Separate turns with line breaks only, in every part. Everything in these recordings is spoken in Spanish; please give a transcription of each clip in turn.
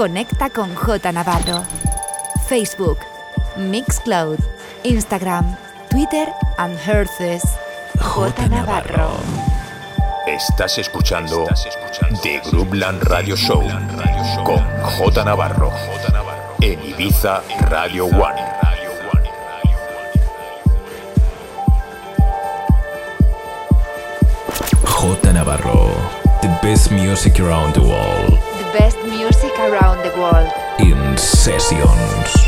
Conecta con J Navarro. Facebook, Mixcloud, Instagram, Twitter and Herces. J Navarro.
Estás escuchando The Groupland Radio Show con J Navarro en Ibiza Radio One.
J Navarro, the best music around the world.
Best music around the world.
In sessions.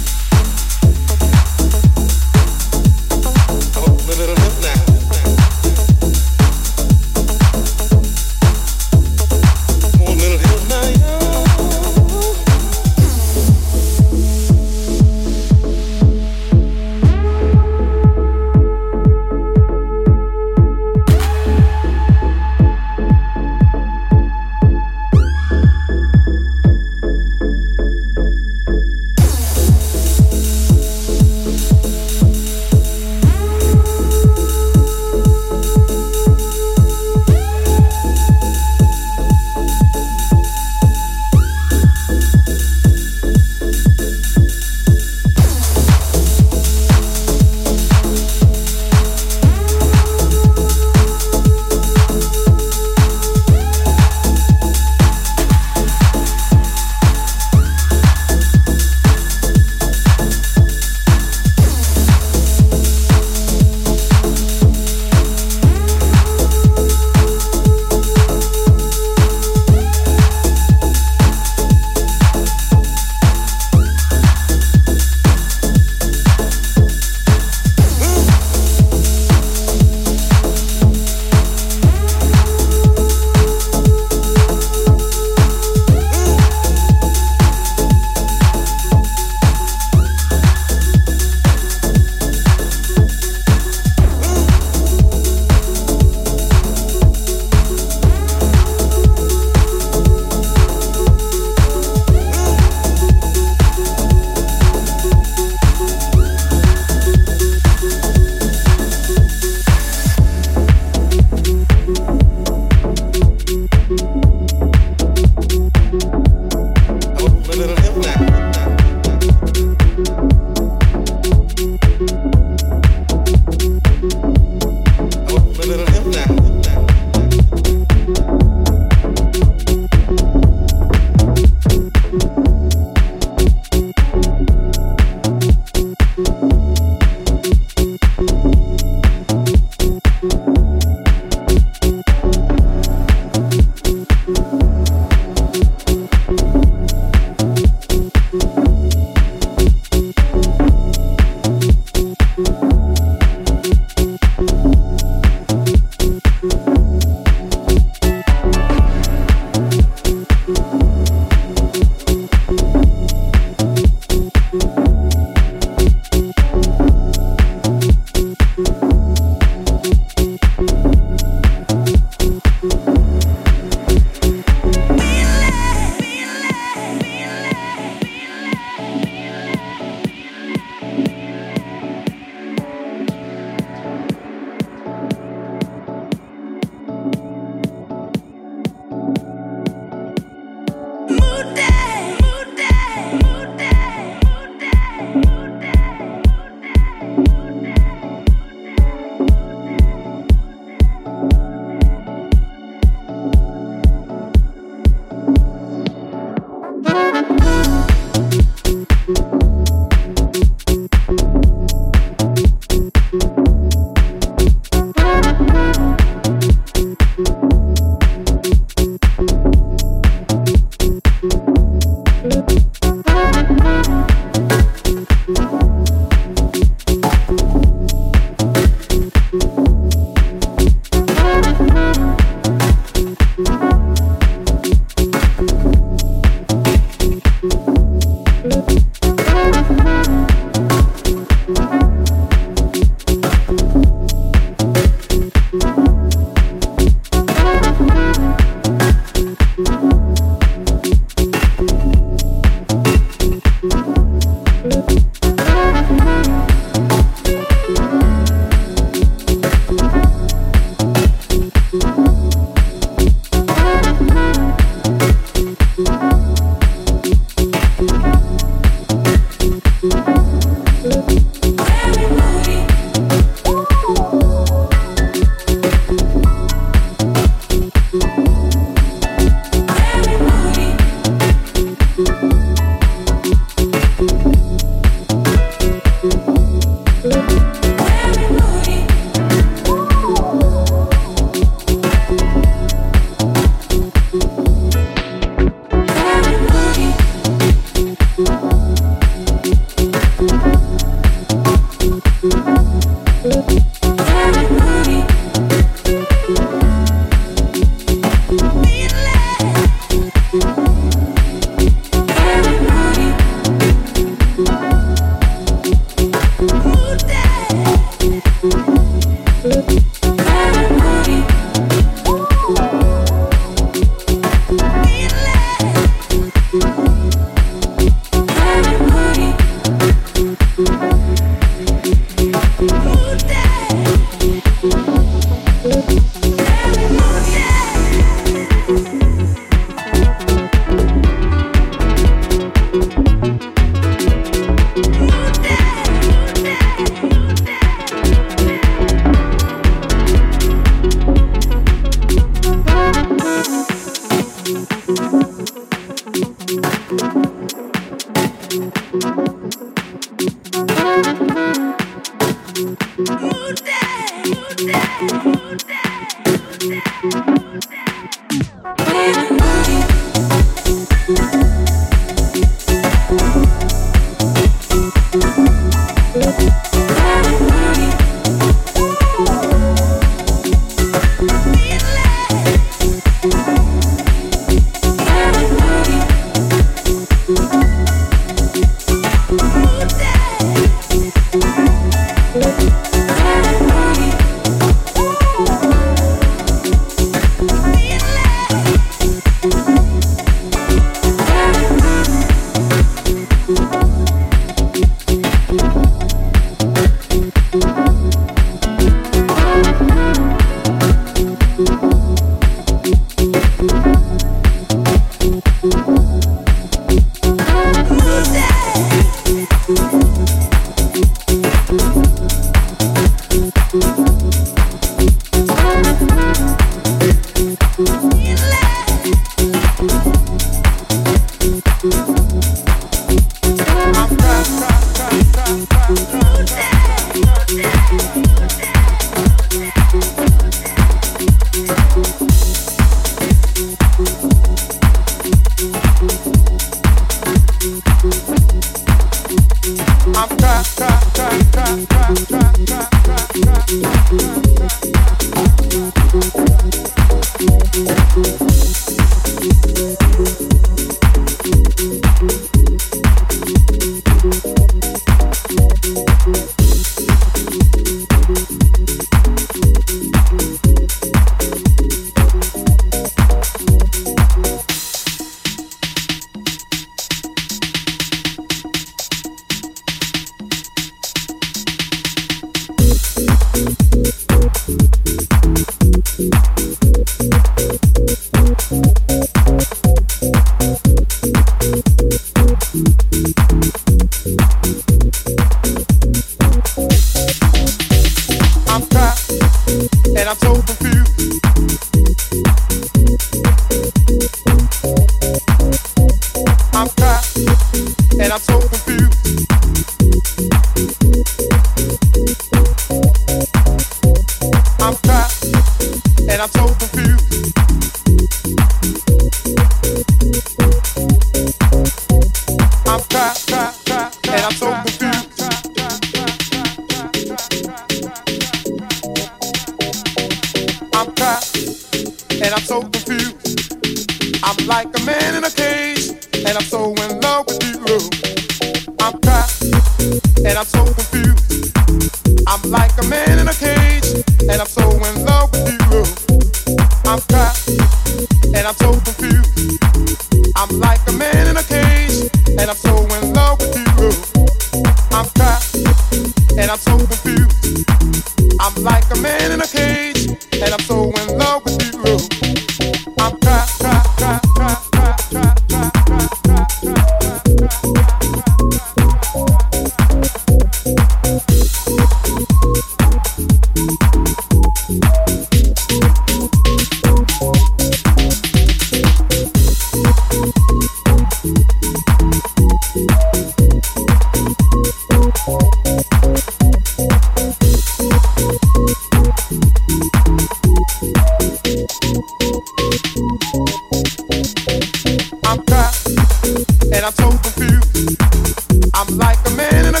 I'm like
a man
in
a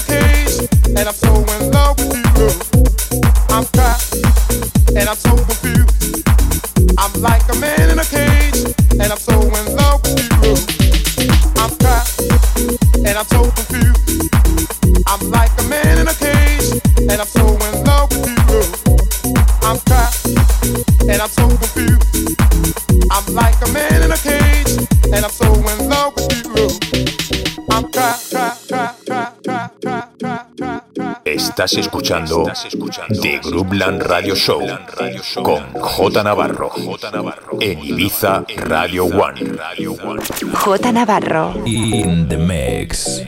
Estás escuchando The Groupland Radio Show con J Navarro en Ibiza Radio One.
J Navarro.
In the mix.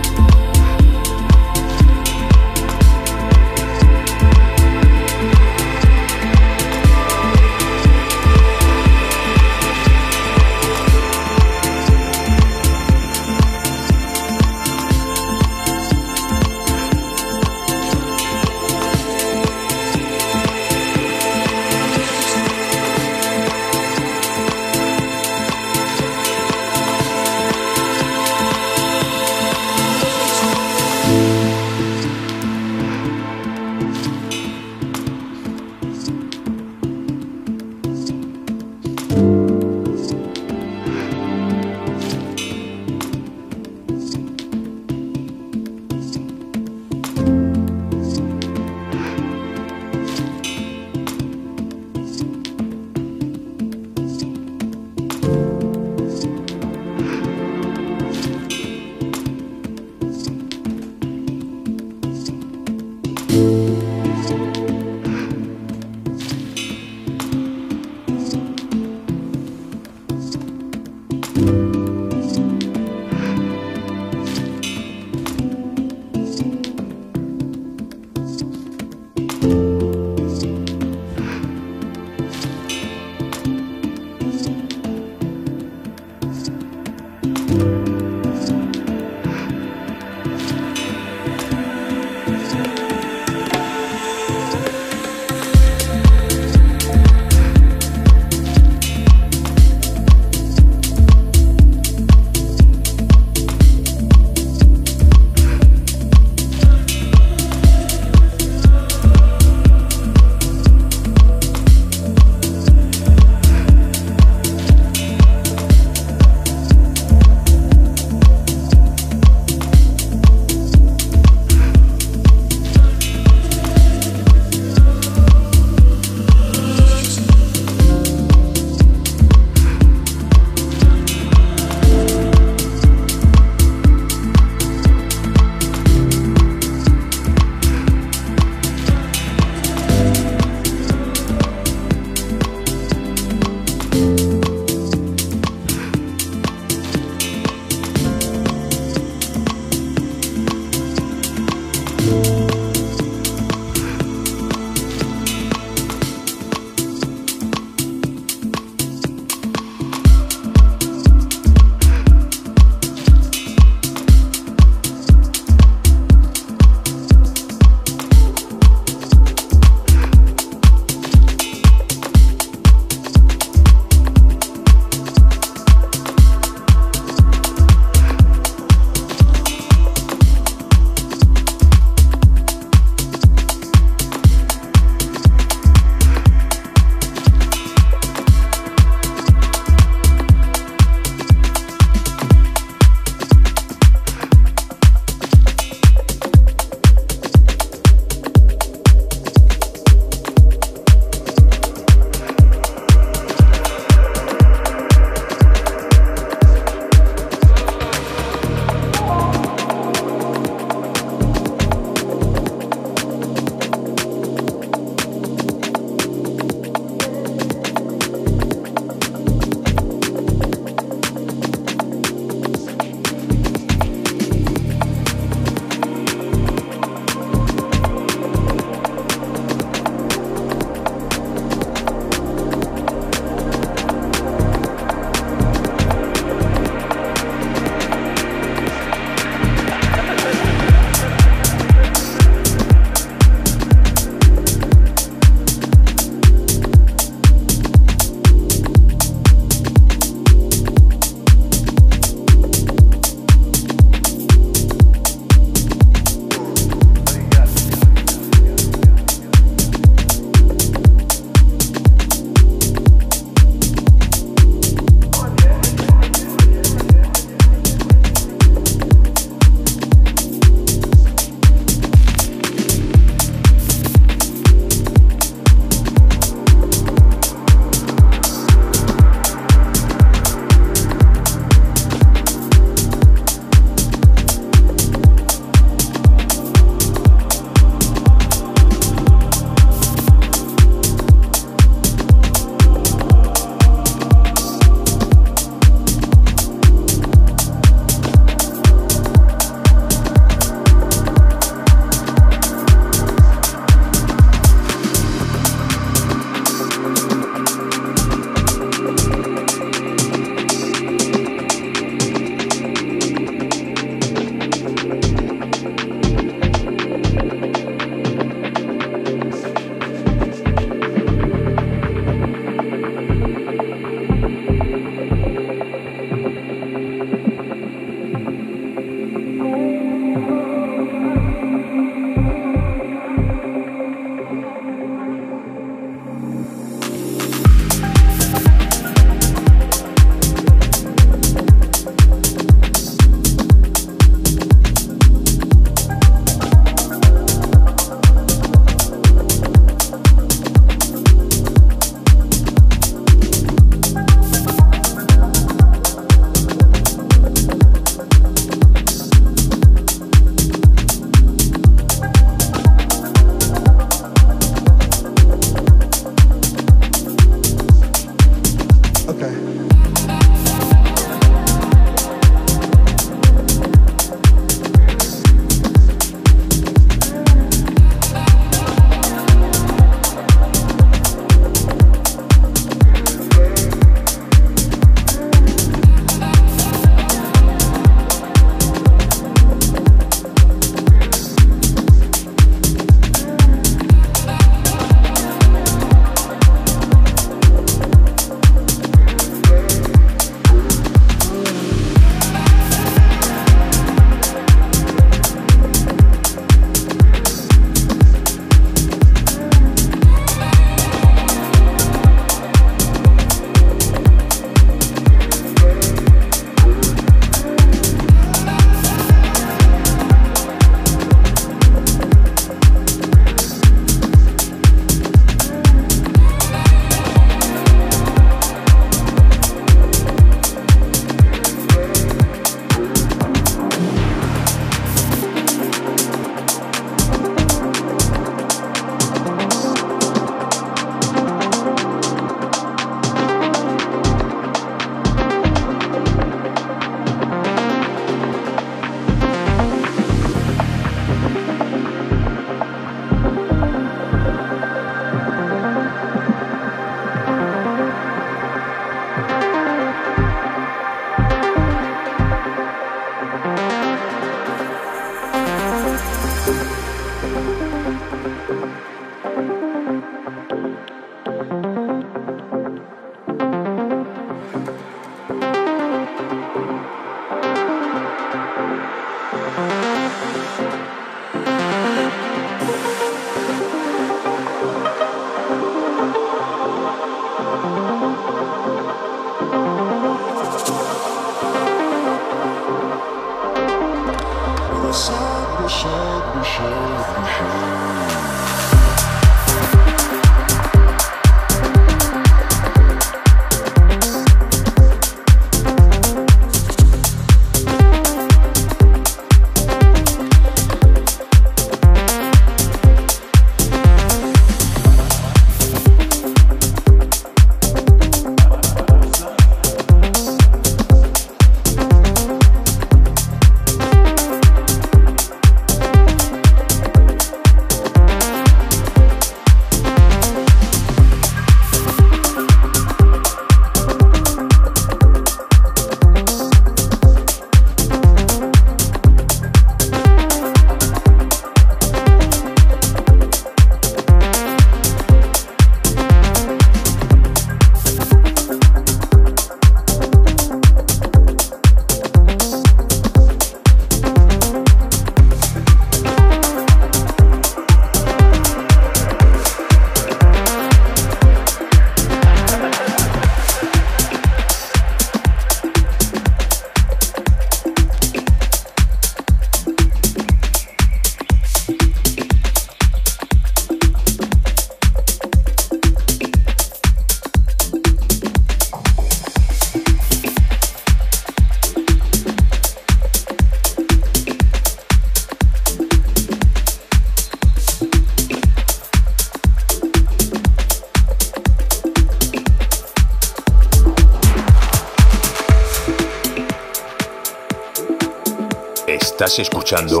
Escuchando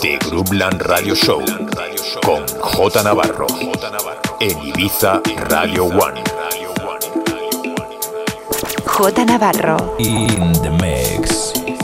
The Groupland Radio Show con J Navarro en Ibiza Radio One.
J Navarro.
In the mix.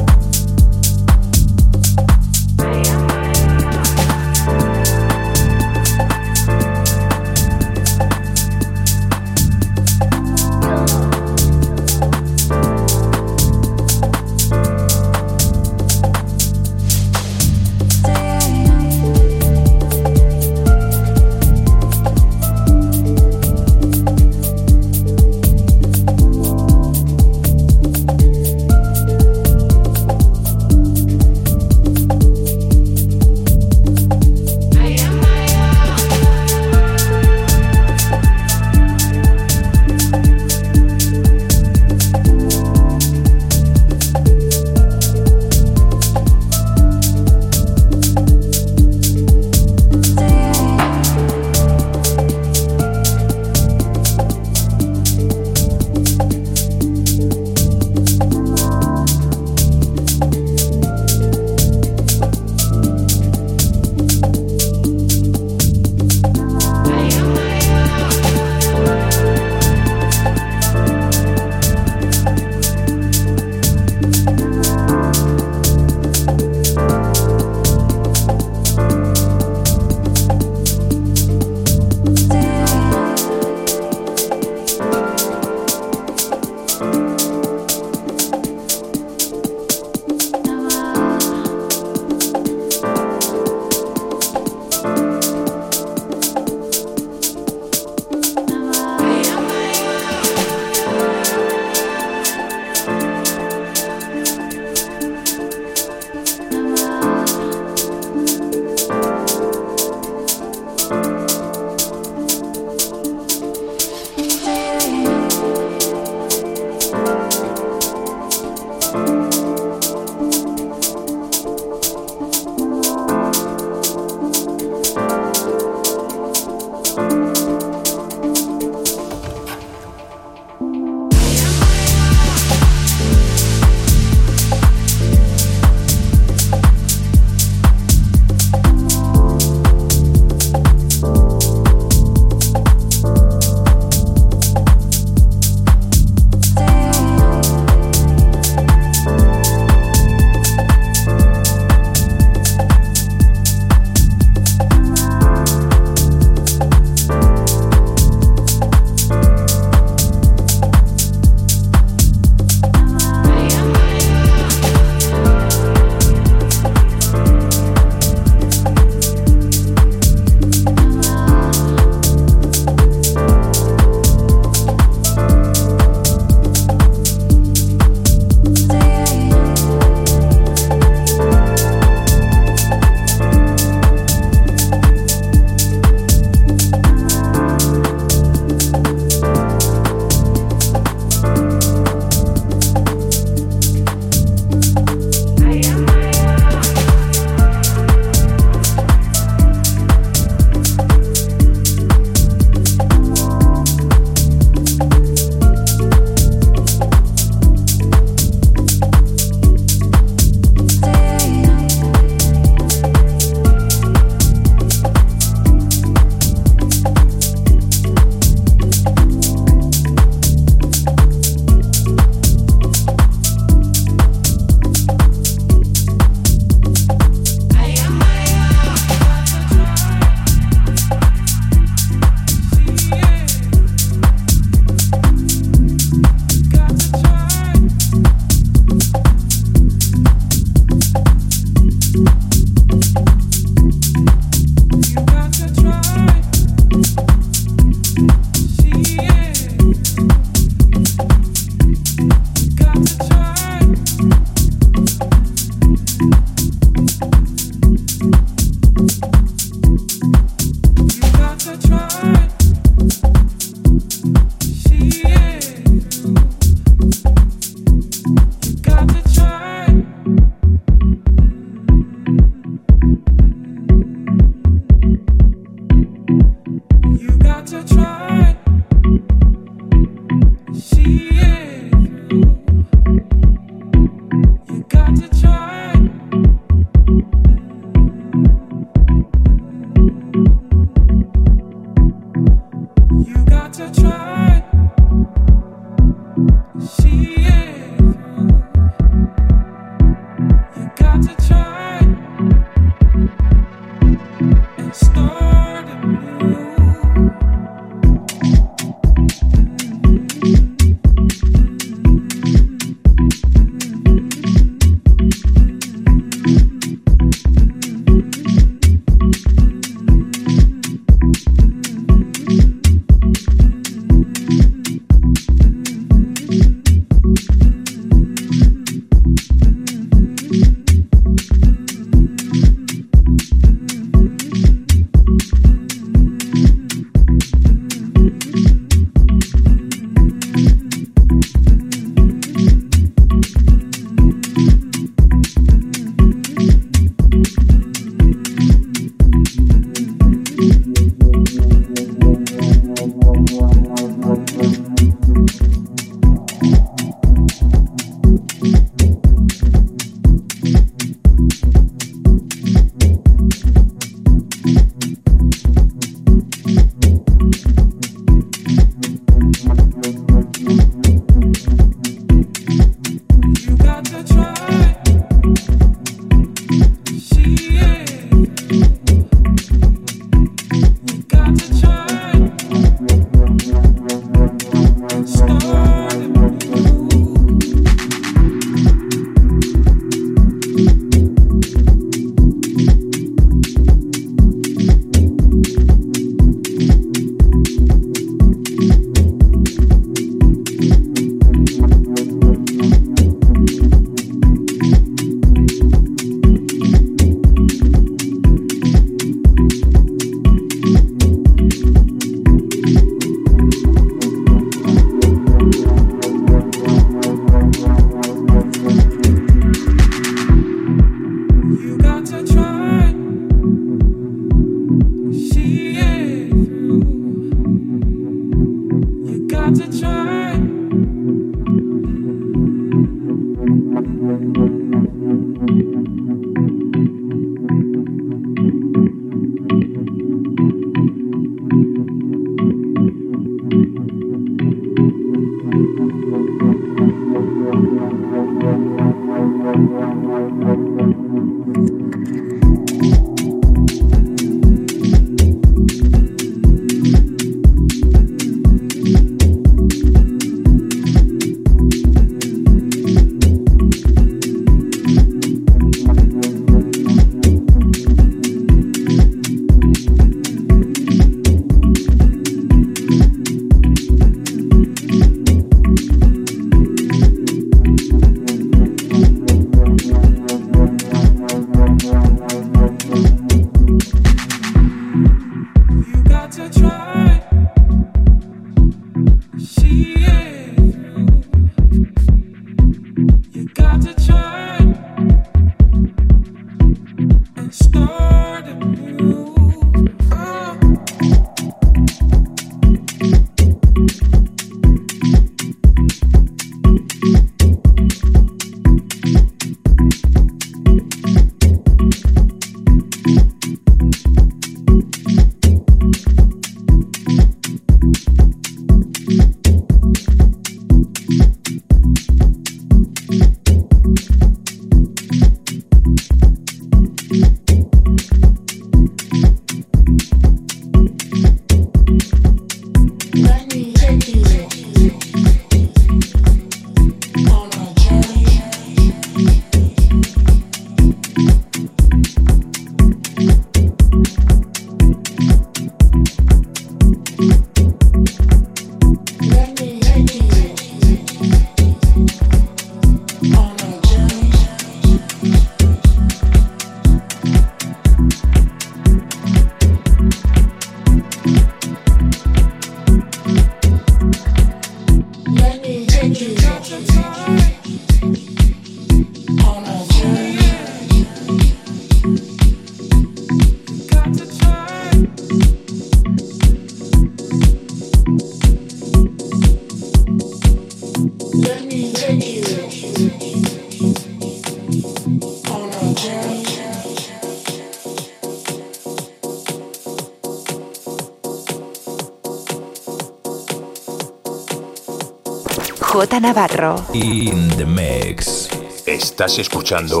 In the mix.
Estás escuchando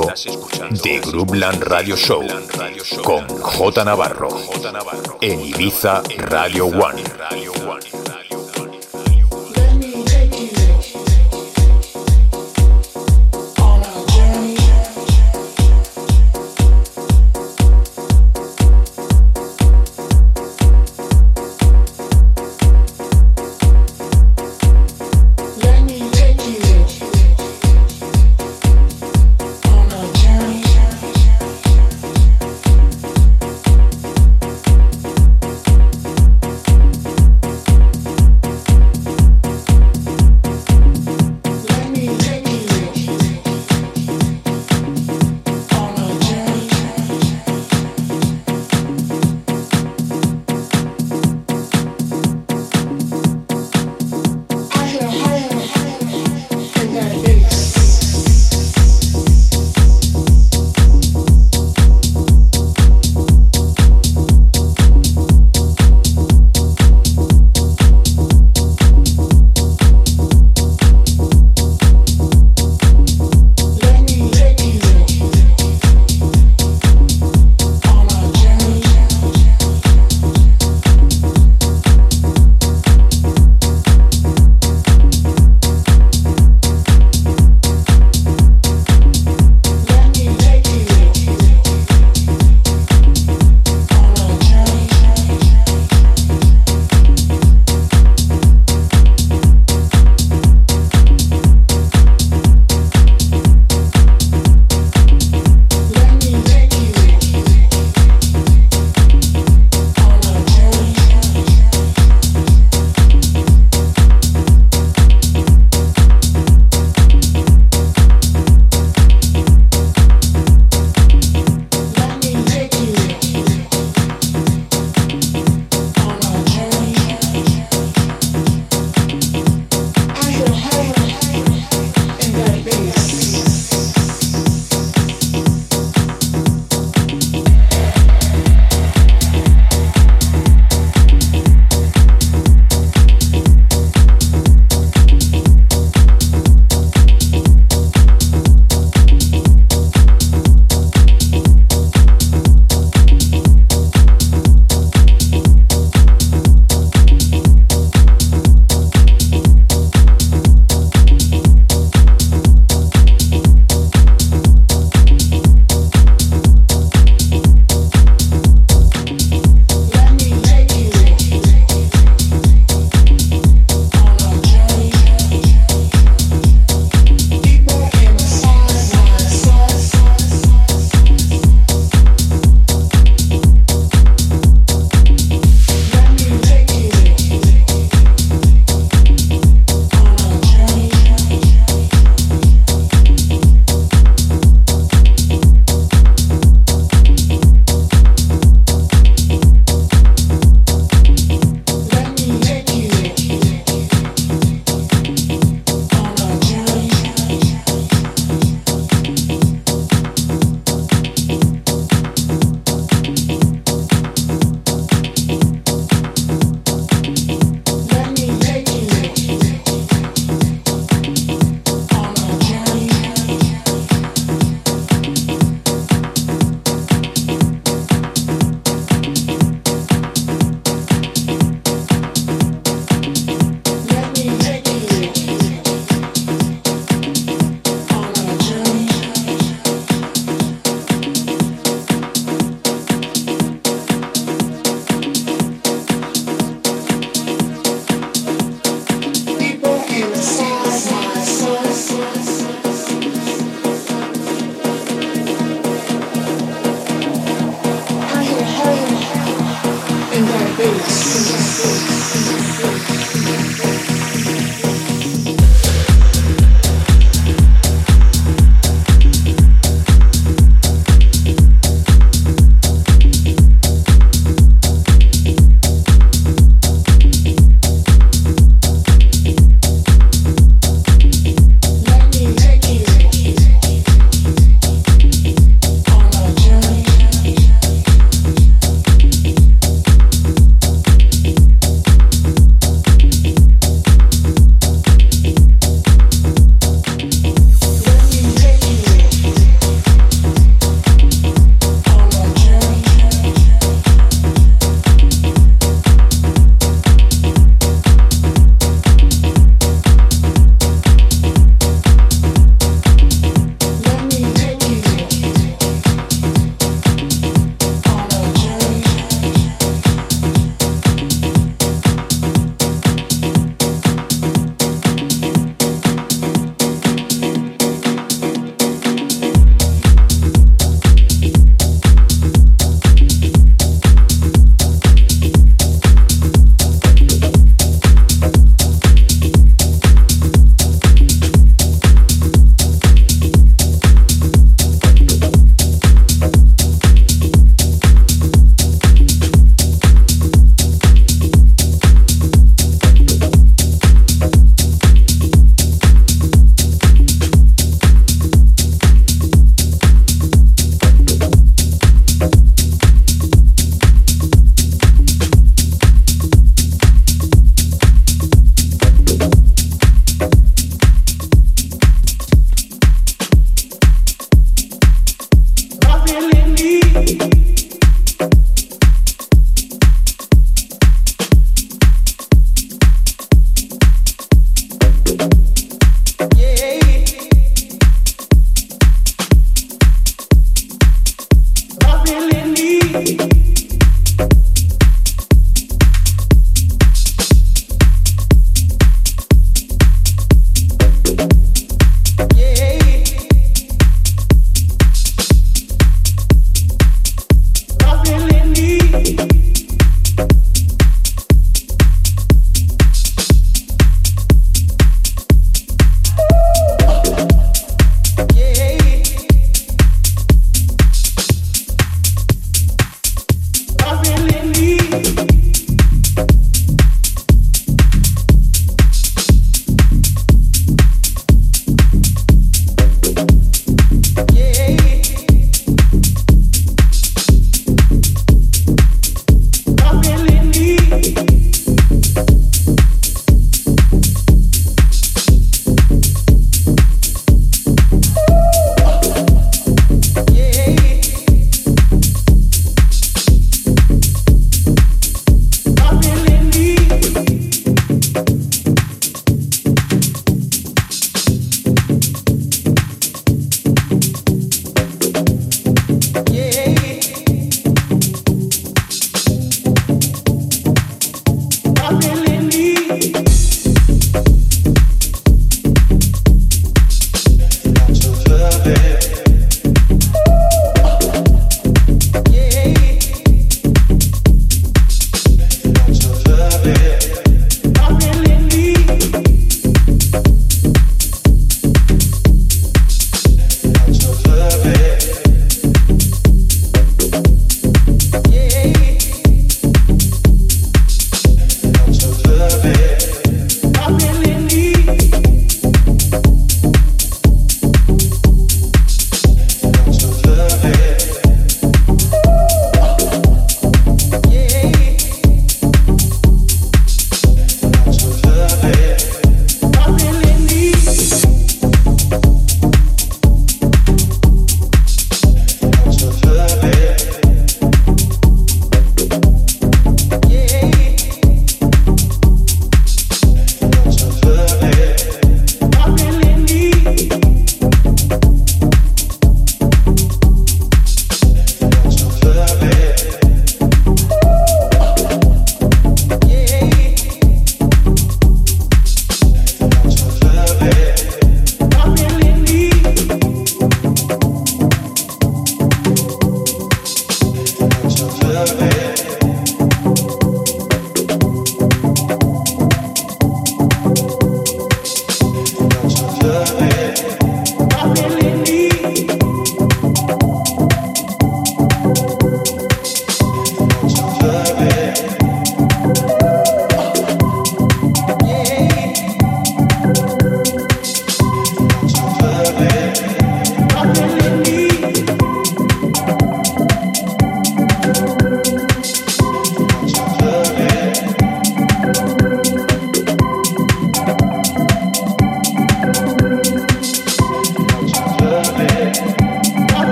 The Groupland Radio Show con J Navarro en Ibiza Radio One.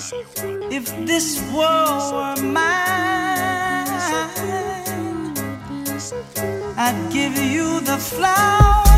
If this world were mine, I'd give you the flowers,